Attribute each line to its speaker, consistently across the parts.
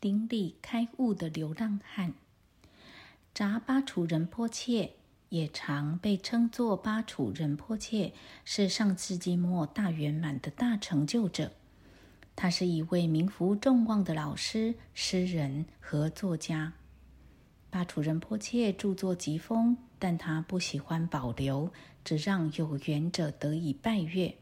Speaker 1: 顶礼开悟的流浪汉。扎巴楚仁波切也常被称作巴楚仁波切，是上世纪末大圆满的大成就者。他是一位名福众望的老师、诗人和作家。巴楚仁波切著作极丰，但他不喜欢保留，只让有缘者得以拜阅。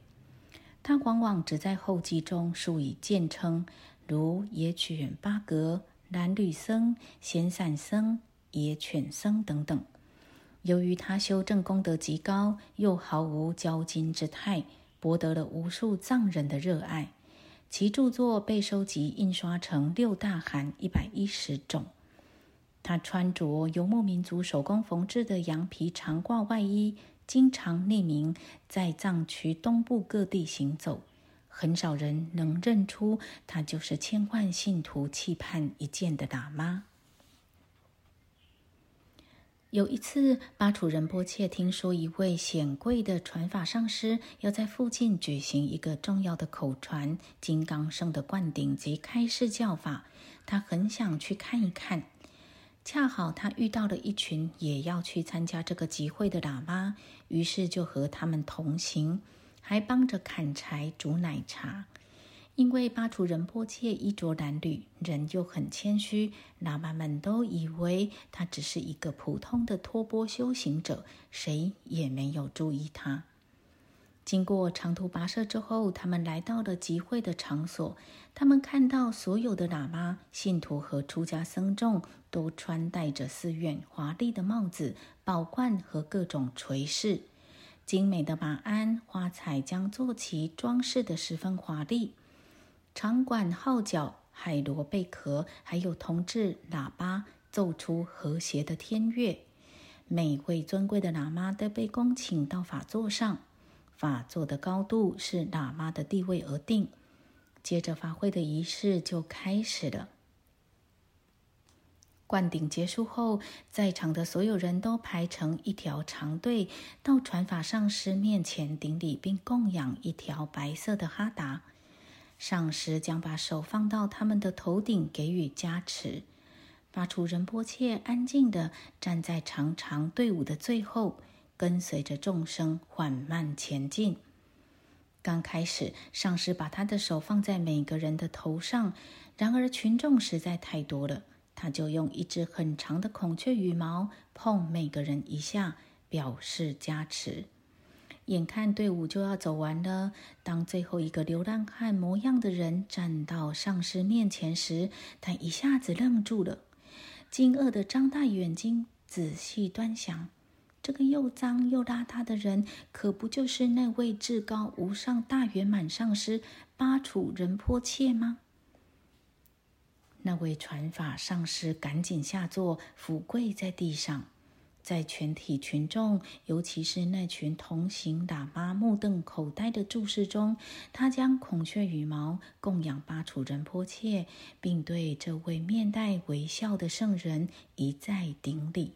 Speaker 1: 他往往只在后记中数以简称，如野犬八格、蓝缕僧、闲散僧、野犬僧等等。由于他修正功德极高，又毫无骄矜之态，博得了无数藏人的热爱。其著作被收集印刷成六大函一百一十种。他穿着游牧民族手工缝制的羊皮长褂外衣，经常匿名在藏区东部各地行走，很少人能认出他就是千万信徒期盼一见的喇嘛。有一次，巴楚仁波切听说一位显贵的传法上师要在附近举行一个重要的口传金刚圣的灌顶及开示教法，他很想去看一看。恰好他遇到了一群也要去参加这个集会的喇嘛，于是就和他们同行，还帮着砍柴、煮奶茶。因为巴楚仁波切衣着褴褛，人又很谦虚，喇嘛们都以为他只是一个普通的托钵修行者，谁也没有注意他。经过长途跋涉之后，他们来到了集会的场所。他们看到所有的喇嘛、信徒和出家僧众都穿戴着寺院华丽的帽子、宝冠和各种垂饰，精美的马鞍、花彩将坐骑装饰得十分华丽。长管、号角、海螺贝壳，还有铜制喇叭，奏出和谐的天乐。每位尊贵的喇嘛都被恭请到法座上。法座的高度是喇嘛的地位而定。接着，法会的仪式就开始了。灌顶结束后，在场的所有人都排成一条长队，到传法上师面前顶礼，并供养一条白色的哈达。上师将把手放到他们的头顶，给予加持。发出仁波切安静地站在长长队伍的最后。跟随着众生缓慢前进。刚开始，上师把他的手放在每个人的头上，然而群众实在太多了，他就用一只很长的孔雀羽毛碰每个人一下，表示加持。眼看队伍就要走完了，当最后一个流浪汉模样的人站到上师面前时，他一下子愣住了，惊愕的张大眼睛，仔细端详。这个又脏又邋遢的人，可不就是那位至高无上大圆满上师巴楚仁波切吗？那位传法上师赶紧下座，俯跪在地上，在全体群众，尤其是那群同行喇嘛目瞪口呆的注视中，他将孔雀羽毛供养巴楚仁波切，并对这位面带微笑的圣人一再顶礼。